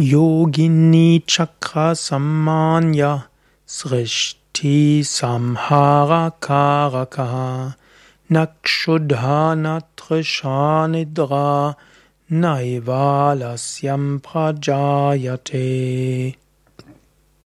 Yogini Chakra Sammanya Srishti Samhara Karaka Nakshudhana Trishanidra Naivalasyam Prajayate.